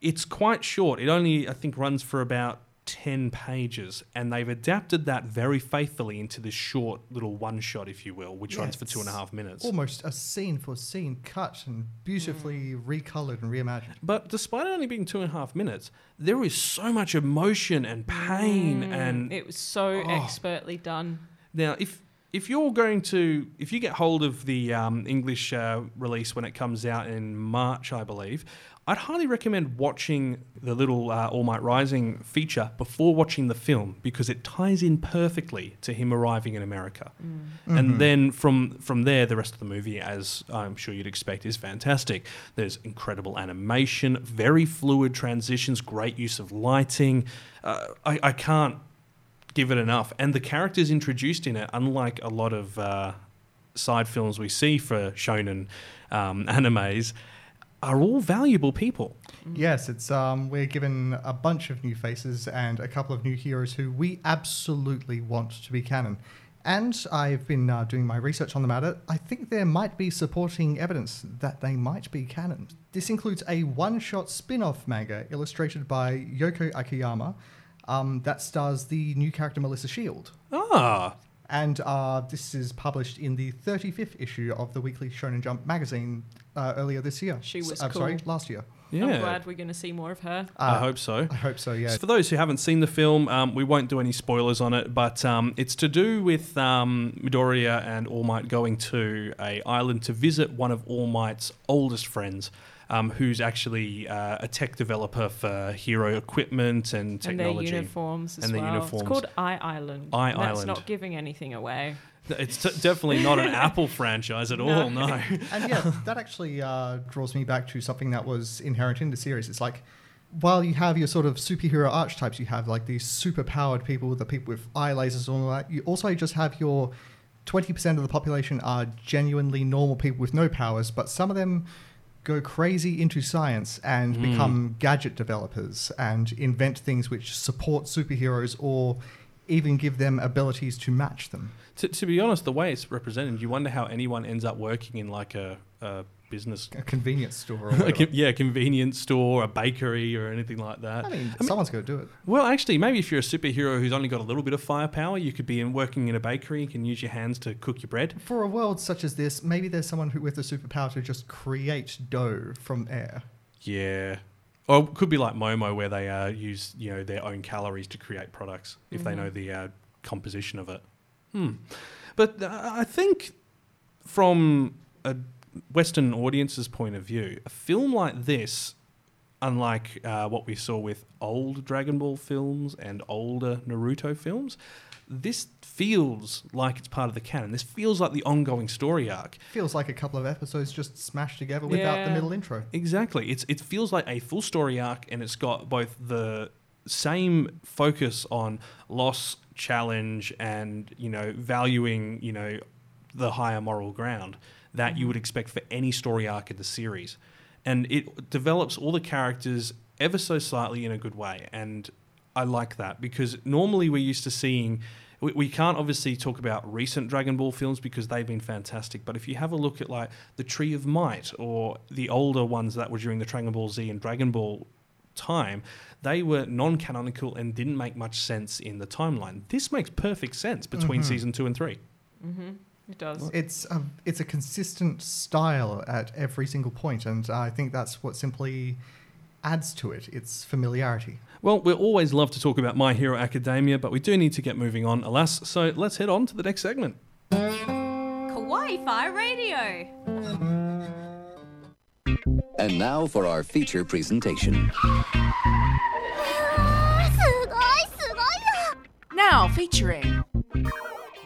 it's quite short. It only, I think, runs for about 10 pages, and they've adapted that very faithfully into this short little one shot, if you will, which Yeah, runs for two and a it's half minutes. Almost a scene for scene cut and beautifully recolored and reimagined. But despite it only being two and a half minutes, there is so much emotion and pain and It was so Oh. expertly done. Now, if if you're going to if you get hold of the um, English uh, release when it comes out in March, I believe, I'd highly recommend watching the little uh, All Might Rising feature before watching the film because it ties in perfectly to him arriving in America, and then from from there, the rest of the movie, as I'm sure you'd expect, is fantastic. There's incredible animation, very fluid transitions, great use of lighting. Uh, I, I can't give it enough. And the characters introduced in it, unlike a lot of uh, side films we see for shonen um, animes, are all valuable people. Yes, it's um, we're given a bunch of new faces and a couple of new heroes who we absolutely want to be canon. And I've been uh, doing my research on the matter. I think there might be supporting evidence that they might be canon. This includes a one-shot spin-off manga illustrated by Yoko Akiyama um, that stars the new character Melissa Shield. Ah, And uh, this is published in the 35th issue of the Weekly Shonen Jump magazine uh, earlier this year. She was S- I'm sorry, last year. yeah. I'm glad we're going to see more of her. I Uh, hope so. I hope so, yeah. So for those who haven't seen the film, um, we won't do any spoilers on it, but um, it's to do with um, Midoriya and All Might going to a island to visit one of All Might's oldest friends, um, who's actually uh, a tech developer for hero equipment and technology. And their uniforms as And their well. uniforms. It's called I Island. I That's Island. not giving anything away. It's t- definitely not an Apple franchise at all. No. and yeah, that actually uh, draws me back to something that was inherent in the series. It's like, while you have your sort of superhero archetypes, you have like these super powered people, the people with eye lasers and all that. You also just have your 20% of the population are genuinely normal people with no powers, but some of them go crazy into science and hmm. become gadget developers and invent things which support superheroes or even give them abilities to match them. to, to be honest, the way it's represented, you wonder how anyone ends up working in like a, a business, A convenience store or a yeah, convenience store, a bakery, or anything like that. I mean, someone's got to do it. Well, actually, maybe if you're a superhero who's only got a little bit of firepower, you could be in, working in a bakery. You can use your hands to cook your bread. For a world such as this, maybe there's someone who, with the superpower to just create dough from air. Yeah. Or it could be like Momo, where they uh, use you know their own calories to create products if they know the uh, composition of it. Hmm. But uh, I think from a Western audience's point of view, a film like this, unlike uh, what we saw with old Dragon Ball films and older Naruto films, this feels like it's part of the canon. This feels like the ongoing story arc. Feels like a couple of episodes just smashed together without the middle intro. Exactly. It's it feels like a full story arc, and it's got both the same focus on loss, challenge, and you know valuing you know the higher moral ground that you mm-hmm. would expect for any story arc in the series, and it develops all the characters ever so slightly in a good way, and I like that because normally we're used to seeing. We, we can't obviously talk about recent Dragon Ball films because they've been fantastic. But if you have a look at like the Tree of Might or the older ones that were during the Dragon Ball Z and Dragon Ball time, they were non-canonical and didn't make much sense in the timeline. This makes perfect sense between mm-hmm. season two and three. Mm-hmm. It does. It's a, it's a consistent style at every single point, and I think that's what simply adds to it. It's familiarity. Well, we always love to talk about My Hero Academia, but we do need to get moving on, alas. So let's head on to the next segment. Kawaii Fi Radio. And now for our feature presentation. Now featuring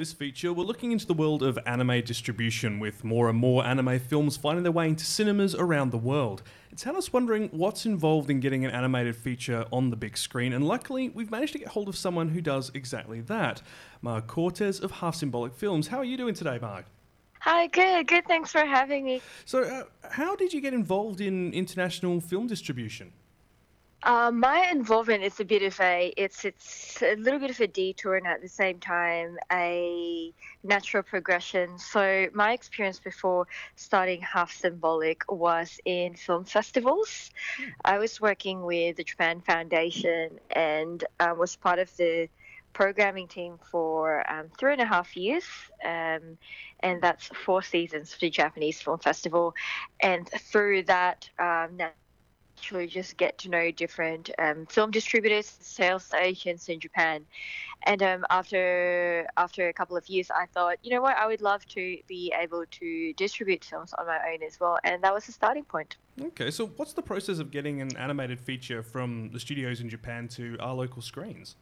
This feature, we're looking into the world of anime distribution with more and more anime films finding their way into cinemas around the world. It's had us wondering what's involved in getting an animated feature on the big screen, and luckily, we've managed to get hold of someone who does exactly that. Marg Cortez of Half Symbolic Films. How are you doing today, Marg? Hi, good, good. Thanks for having me. So, uh, how did you get involved in international film distribution? Uh, my involvement is a bit of a it's it's a little bit of a detour and at the same time a natural progression. So my experience before starting Half Symbolic was in film festivals. I was working with the Japan Foundation and uh, was part of the programming team for um, three and a half years, um, and that's four seasons for the Japanese Film Festival. And through that, um, naturally just get to know different um, film distributors, sales agents in Japan. And um, after after a couple of years, I thought, you know what, I would love to be able to distribute films on my own as well, and that was the starting point. Okay, so what's the process of getting an animated feature from the studios in Japan to our local screens?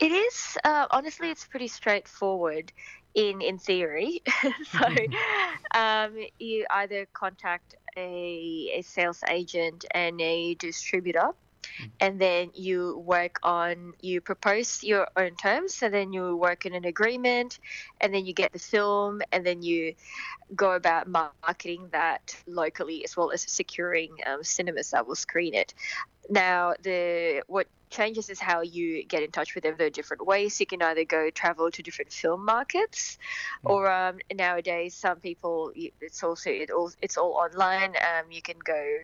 It is uh, honestly, it's pretty straightforward in in theory. so um, you either contact a, a sales agent and a distributor. And then you work on, you propose your own terms, so then you work in an agreement, and then you get the film, and then you go about marketing that locally as well as securing um, cinemas that will screen it. Now, the what changes is how you get in touch with them. There are different ways. You can either go travel to different film markets, or um, nowadays some people it's also it all it's all online. Um, you can go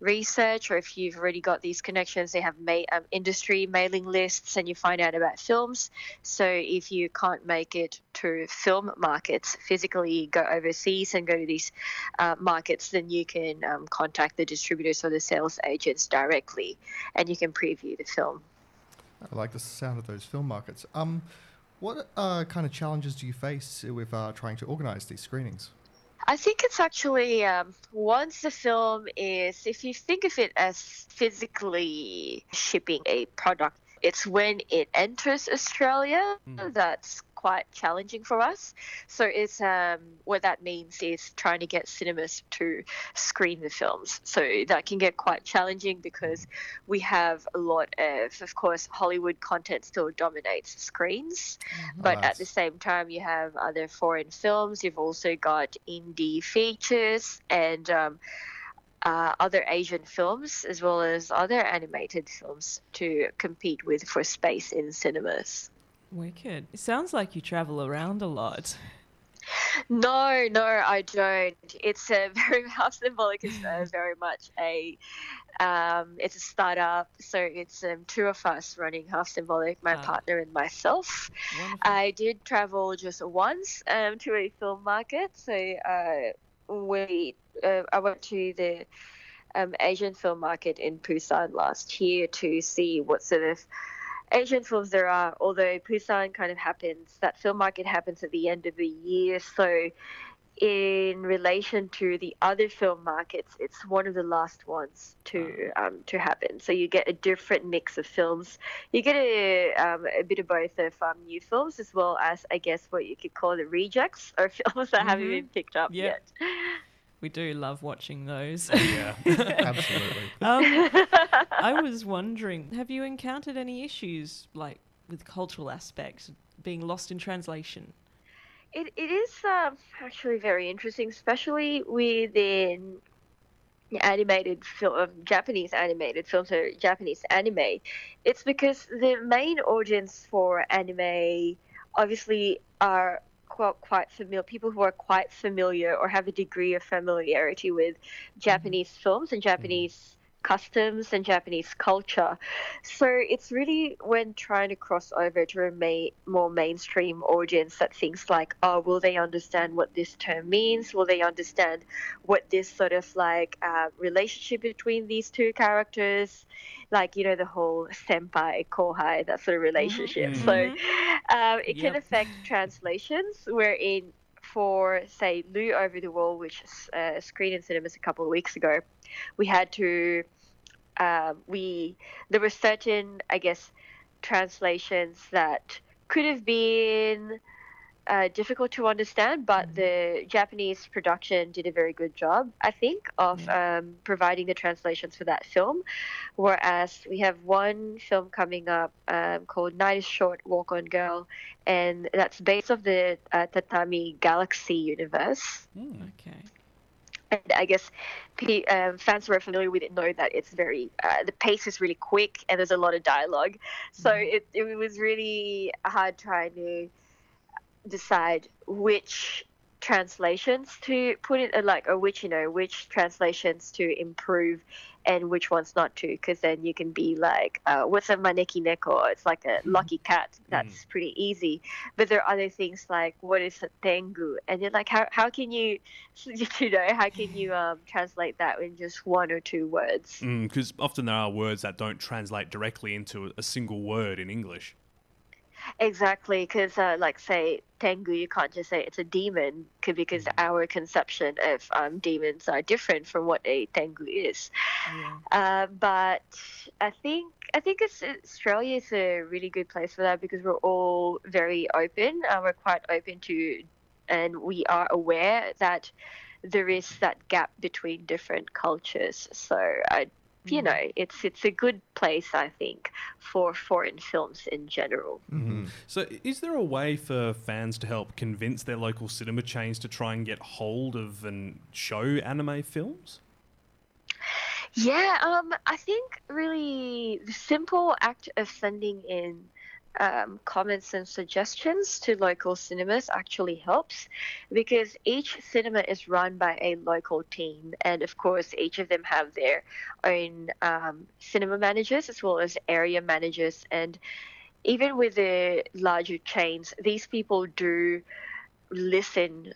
research, or if you've already got these connections, they have ma- um, industry mailing lists, and you find out about films. So if you can't make it to film markets physically, go overseas and go to these uh, markets, then you can um, contact the distributors or the sales agents directly, and you can preview the film. I like the sound of those film markets. Um, what uh, kind of challenges do you face with uh, trying to organize these screenings? I think it's actually um, once the film is, if you think of it as physically shipping a product, it's when it enters Australia Mm. that's quite challenging for us. So it's um, what that means is trying to get cinemas to screen the films. So that can get quite challenging because we have a lot of, of course, Hollywood content still dominates screens, but at the same time you have other foreign films. You've also got indie features and. Um, uh, other Asian films as well as other animated films to compete with for space in cinemas. Wicked. It sounds like you travel around a lot. No, no, I don't. It's a very half symbolic. Is very much a. Um, it's a startup, so it's um, two of us running half symbolic, my Ah. partner and myself. Wonderful. I did travel just once um, to a film market, so uh, we uh, I went to the um, Asian film market in Busan last year to see what sort of Asian films there are. Although Busan kind of happens, that film market happens at the end of the year, so in relation to the other film markets, it's one of the last ones to um, to happen. So you get a different mix of films. You get a, um, a bit of both of um, new films as well as, I guess, what you could call the rejects or films that haven't Mhm. been picked up Yep. yet. We do love watching those. Yeah. Absolutely. Um, I was wondering, have you encountered any issues like with cultural aspects being lost in translation? It, it is um, actually very interesting, especially within animated film, Japanese animated films or Japanese anime. It's because the main audience for anime obviously are quite, quite familiar, people who are quite familiar or have a degree of familiarity with mm-hmm. Japanese films and Japanese customs and Japanese culture. So it's really when trying to cross over to a ma- more mainstream audience that things like, oh, will they understand what this term means? Will they understand what this sort of like uh, relationship between these two characters, like you know the whole senpai kohai that sort of relationship. So um, it can affect translations wherein for say Lu Over the Wall, which uh, screened in cinemas a couple of weeks ago, we had to um, we there were certain I guess translations that could have been uh, difficult to understand, but the Japanese production did a very good job, I think, of um, providing the translations for that film. Whereas we have one film coming up um, called Night is Short, Walk on Girl, and that's based off the uh, Tatami Galaxy universe. Okay. I guess um, fans who are familiar with it know that it's very, uh, the pace is really quick and there's a lot of dialogue. So it, it was really hard trying to decide which translations to put in, uh, like, or which, you know, which translations to improve and which ones not to, because then you can be like, uh, what's a maneki neko? It's like a lucky cat. That's pretty easy. But there are other things like, what is a tengu? And you're like, how, how can you, you know, how can you um, translate that in just one or two words? Because often there are words that don't translate directly into a single word in English. Exactly, because uh, like say Tengu, you can't just say it's a demon 'cause- because our conception of um, demons are different from what a Tengu is. Uh, but I think I think it's, Australia is a really good place for that because we're all very open. Uh, we're quite open to, and we are aware that there is that gap between different cultures. So I. You mm-hmm. know, it's it's a good place, I think, for foreign films in general. Mm-hmm. Mm-hmm. So, is there a way for fans to help convince their local cinema chains to try and get hold of and show anime films? Yeah, um, I think really the simple act of sending in um, comments and suggestions to local cinemas actually helps because each cinema is run by a local team, and of course, each of them have their own um, cinema managers as well as area managers. And even with the larger chains, these people do listen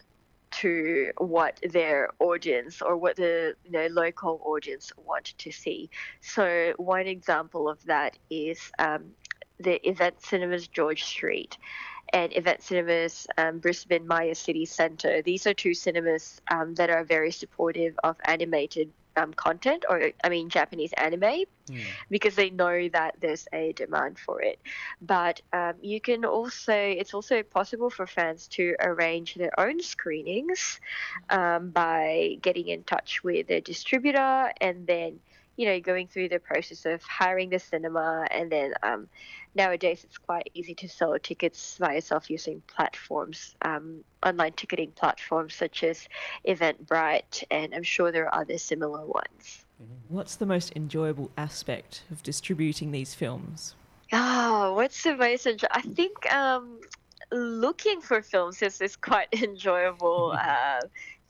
to what their audience or what the you know local audience want to see. So one example of that is um, the Event Cinemas George Street and Event Cinemas um, Brisbane Myer City Centre. These are two cinemas um, that are very supportive of animated um, content, or I mean Japanese anime, because they know that there's a demand for it. But um, you can also, it's also possible for fans to arrange their own screenings um, by getting in touch with their distributor and then, you know, going through the process of hiring the cinema. And then um, nowadays it's quite easy to sell tickets by yourself using platforms, um, online ticketing platforms such as Eventbrite, and I'm sure there are other similar ones. What's the most enjoyable aspect of distributing these films? Oh, what's the most enjoy? I think um, looking for films is, is quite enjoyable. uh,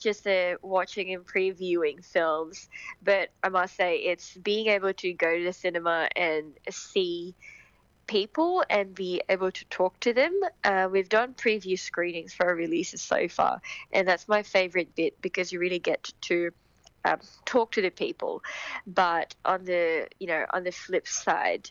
just uh, watching and previewing films, but I must say it's being able to go to the cinema and see people and be able to talk to them. Uh, we've done preview screenings for our releases so far, and that's my favorite bit because you really get to um, talk to the people. But on the you know on the flip side,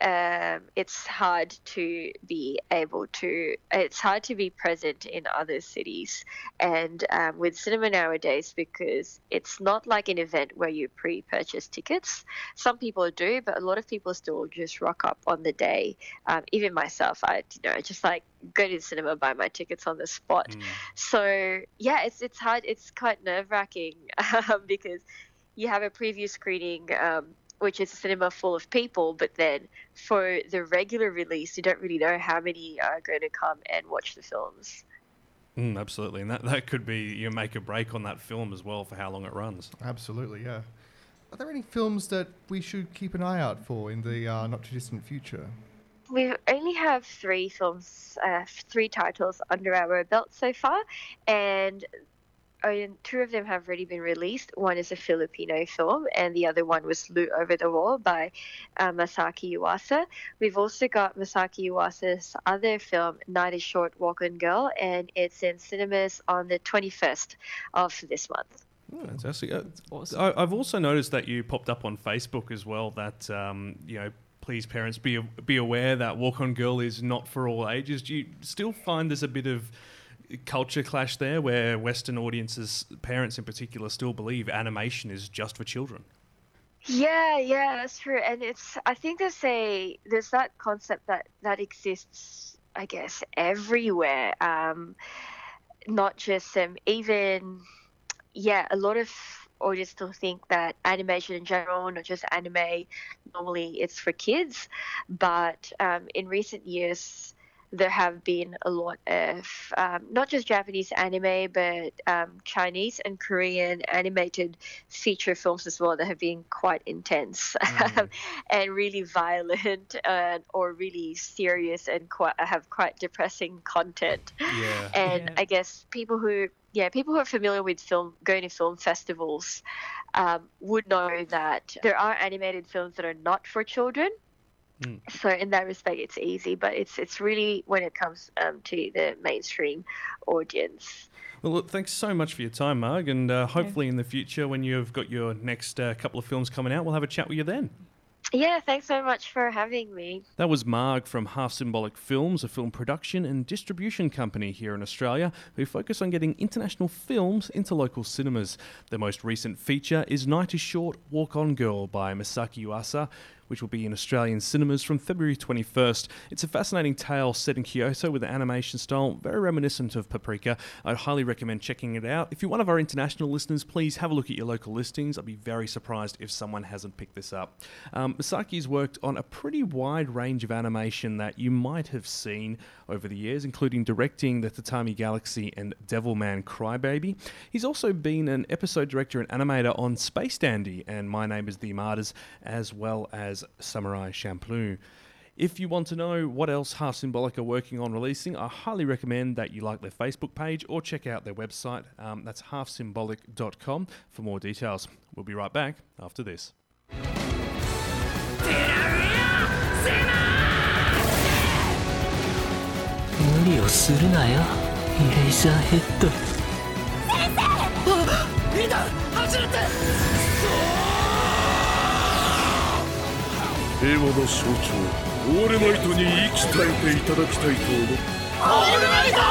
um, it's hard to be able to it's hard to be present in other cities and um, with cinema nowadays because it's not like an event where you pre-purchase tickets. Some people do but a lot of people still just rock up on the day. Um, even myself i you know just like go to the cinema buy my tickets on the spot. Mm. so yeah it's it's hard it's quite nerve-wracking um, because you have a preview screening um, which is a cinema full of people, but then for the regular release, you don't really know how many are going to come and watch the films. Mm, absolutely, and that, that could be you make a break on that film as well for how long it runs. Absolutely, yeah. Are there any films that we should keep an eye out for in the uh, not too distant future? We only have three films, uh, three titles under our belt so far, and uh, two of them have already been released. One is a Filipino film, and the other one was Lu Over the Wall by uh, Masaki Yuasa. We've also got Masaki Yuasa's other film, Night is Short, Walk on Girl, and it's in cinemas on the 21st of this month. Oh, fantastic. Uh, awesome. I, I've also noticed that you popped up on Facebook as well. That um, you know, please parents be be aware that Walk on Girl is not for all ages. Do you still find there's a bit of culture clash there, where Western audiences, parents in particular, still believe animation is just for children? Yeah, yeah, that's true. And it's I think there's a there's that concept that that exists, I guess, everywhere. Um, not just um, even yeah, a lot of audience still think that animation in general, not just anime, normally it's for kids. But um, in recent years, there have been a lot of um, not just Japanese anime, but um, Chinese and Korean animated feature films as well that have been quite intense and really violent uh, or really serious and quite have quite depressing content. Yeah. And Yeah. I guess people who yeah people who are familiar with film going to film festivals um, would know that there are animated films that are not for children. Mm. So in that respect, it's easy, but it's it's really when it comes um, to the mainstream audience. Well, look, thanks so much for your time, Marg, and uh, hopefully in the future, when you've got your next uh, couple of films coming out, we'll have a chat with you then. Yeah, thanks so much for having me. That was Marg from Half Symbolic Films, a film production and distribution company here in Australia who focus on getting international films into local cinemas. Their most recent feature is Night is Short, Walk On Girl by Masaki Yuasa, which will be in Australian cinemas from February 21st. It's a fascinating tale set in Kyoto with an animation style very reminiscent of Paprika. I'd highly recommend checking it out. If you're one of our international listeners, please have a look at your local listings. I'd be very surprised if someone hasn't picked this up. Um, Masaki's worked on a pretty wide range of animation that you might have seen over the years, including directing The Tatami Galaxy and Devilman Crybaby. He's also been an episode director and animator on Space Dandy and My Name is the Martyrs, as well as Samurai Champloo. If you want to know what else Half Symbolic are working on releasing, I highly recommend that you like their Facebook page or check out their website. Um, that's halfsymbolic.com for more details. We'll be right back after this. 平和の象徴オールマイトに息絶えていただきたいと思うオールライトさ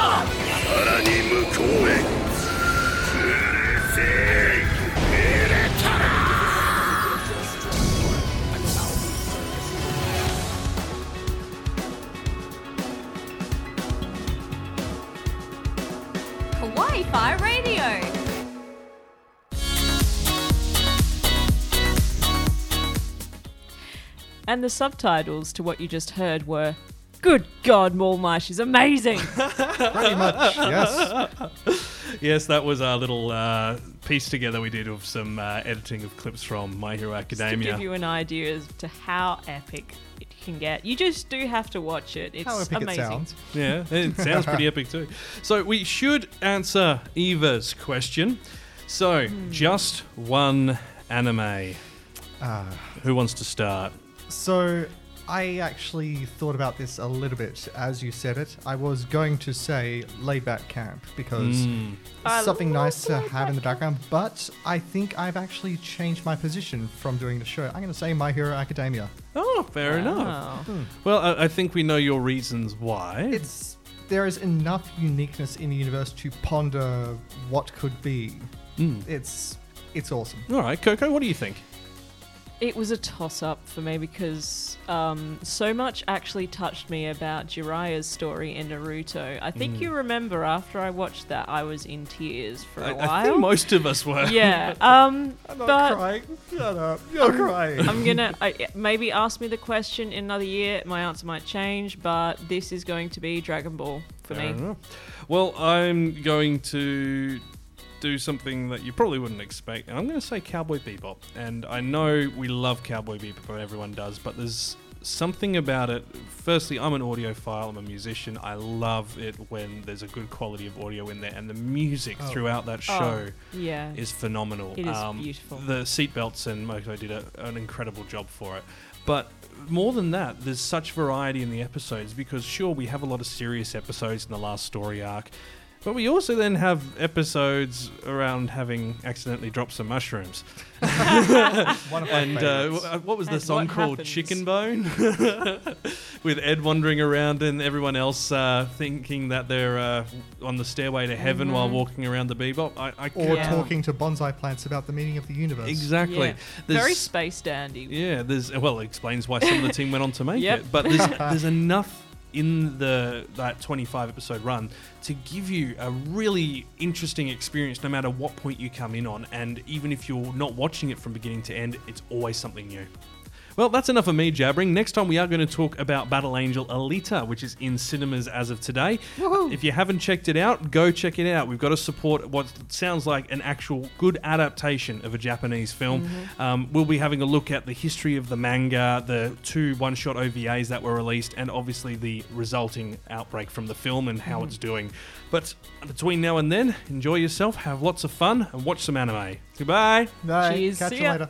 らに向こうへうるせえ Wi-Fi Radio. And the subtitles to what you just heard were Good God, Maulmice is amazing. Pretty much, yes. Yes, that was our little uh, piece together we did of some uh, editing of clips from My Hero Just to Academia. give you an idea as to how epic it can get. You just do have to watch it. It's How epic amazing. it sounds. Yeah, it sounds pretty epic too. So we should answer Eva's question. So, Hmm. just one anime. Ah. Who wants to start? So, I actually thought about this a little bit as you said it. I was going to say laid back camp because Mm. It's something nice to have in the background, but I think I've actually changed my position from doing the show. I'm going to say My Hero Academia. Oh, fair enough. Well, I, I think we know your reasons why. It's there is enough uniqueness in the universe to ponder what could be. Mm. It's it's awesome. All right, Coco, what do you think? It was a toss up for me because um, so much actually touched me about Jiraiya's story in Naruto. I think Mm. you remember after I watched that, I was in tears for a I, while. I think most of us were. yeah. Um, I'm not but crying. Shut up. You're crying. I'm gonna I, maybe ask me the question in another year. My answer might change, but this is going to be Dragon Ball for Fair me. enough. Well, I'm going to do something that you probably wouldn't expect, and I'm going to say Cowboy Bebop. And I know we love Cowboy Bebop, everyone does, but there's something about it. Firstly, I'm an audiophile, I'm a musician. I love it when there's a good quality of audio in there, and the music Oh. throughout that Oh, show yeah. is phenomenal. It is um, beautiful. The seatbelts and Yoko did a, an incredible job for it. But more than that, there's such variety in the episodes because sure we have a lot of serious episodes in the last story arc, but we also then have episodes around having accidentally dropped some mushrooms. One of my and uh, favorites. what was the And song called? happens? Chicken Bone, with Ed wandering around and everyone else uh, thinking that they're uh, on the stairway to heaven while walking around the bebop. I, I or Yeah. talking to bonsai plants about the meaning of the universe. exactly. Yeah. There's- Very space dandy. yeah, there's well, it explains why some of the team went on to make Yep. it. But there's there's enough in the that 25 episode run to give you a really interesting experience no matter what point you come in on. And even if you're not watching it from beginning to end it's always something new well, that's enough of me jabbering. Next time, we are going to talk about Battle Angel Alita, which is in cinemas as of today. If you haven't checked it out, go check it out. We've got to support what sounds like an actual good adaptation of a Japanese film. Um, we'll be having a look at the history of the manga, the two one shot OVAs that were released, and obviously the resulting outbreak from the film and how it's doing. But between now and then, enjoy yourself, have lots of fun, and watch some anime. Goodbye. Bye. Cheers. Catch See you ya. later.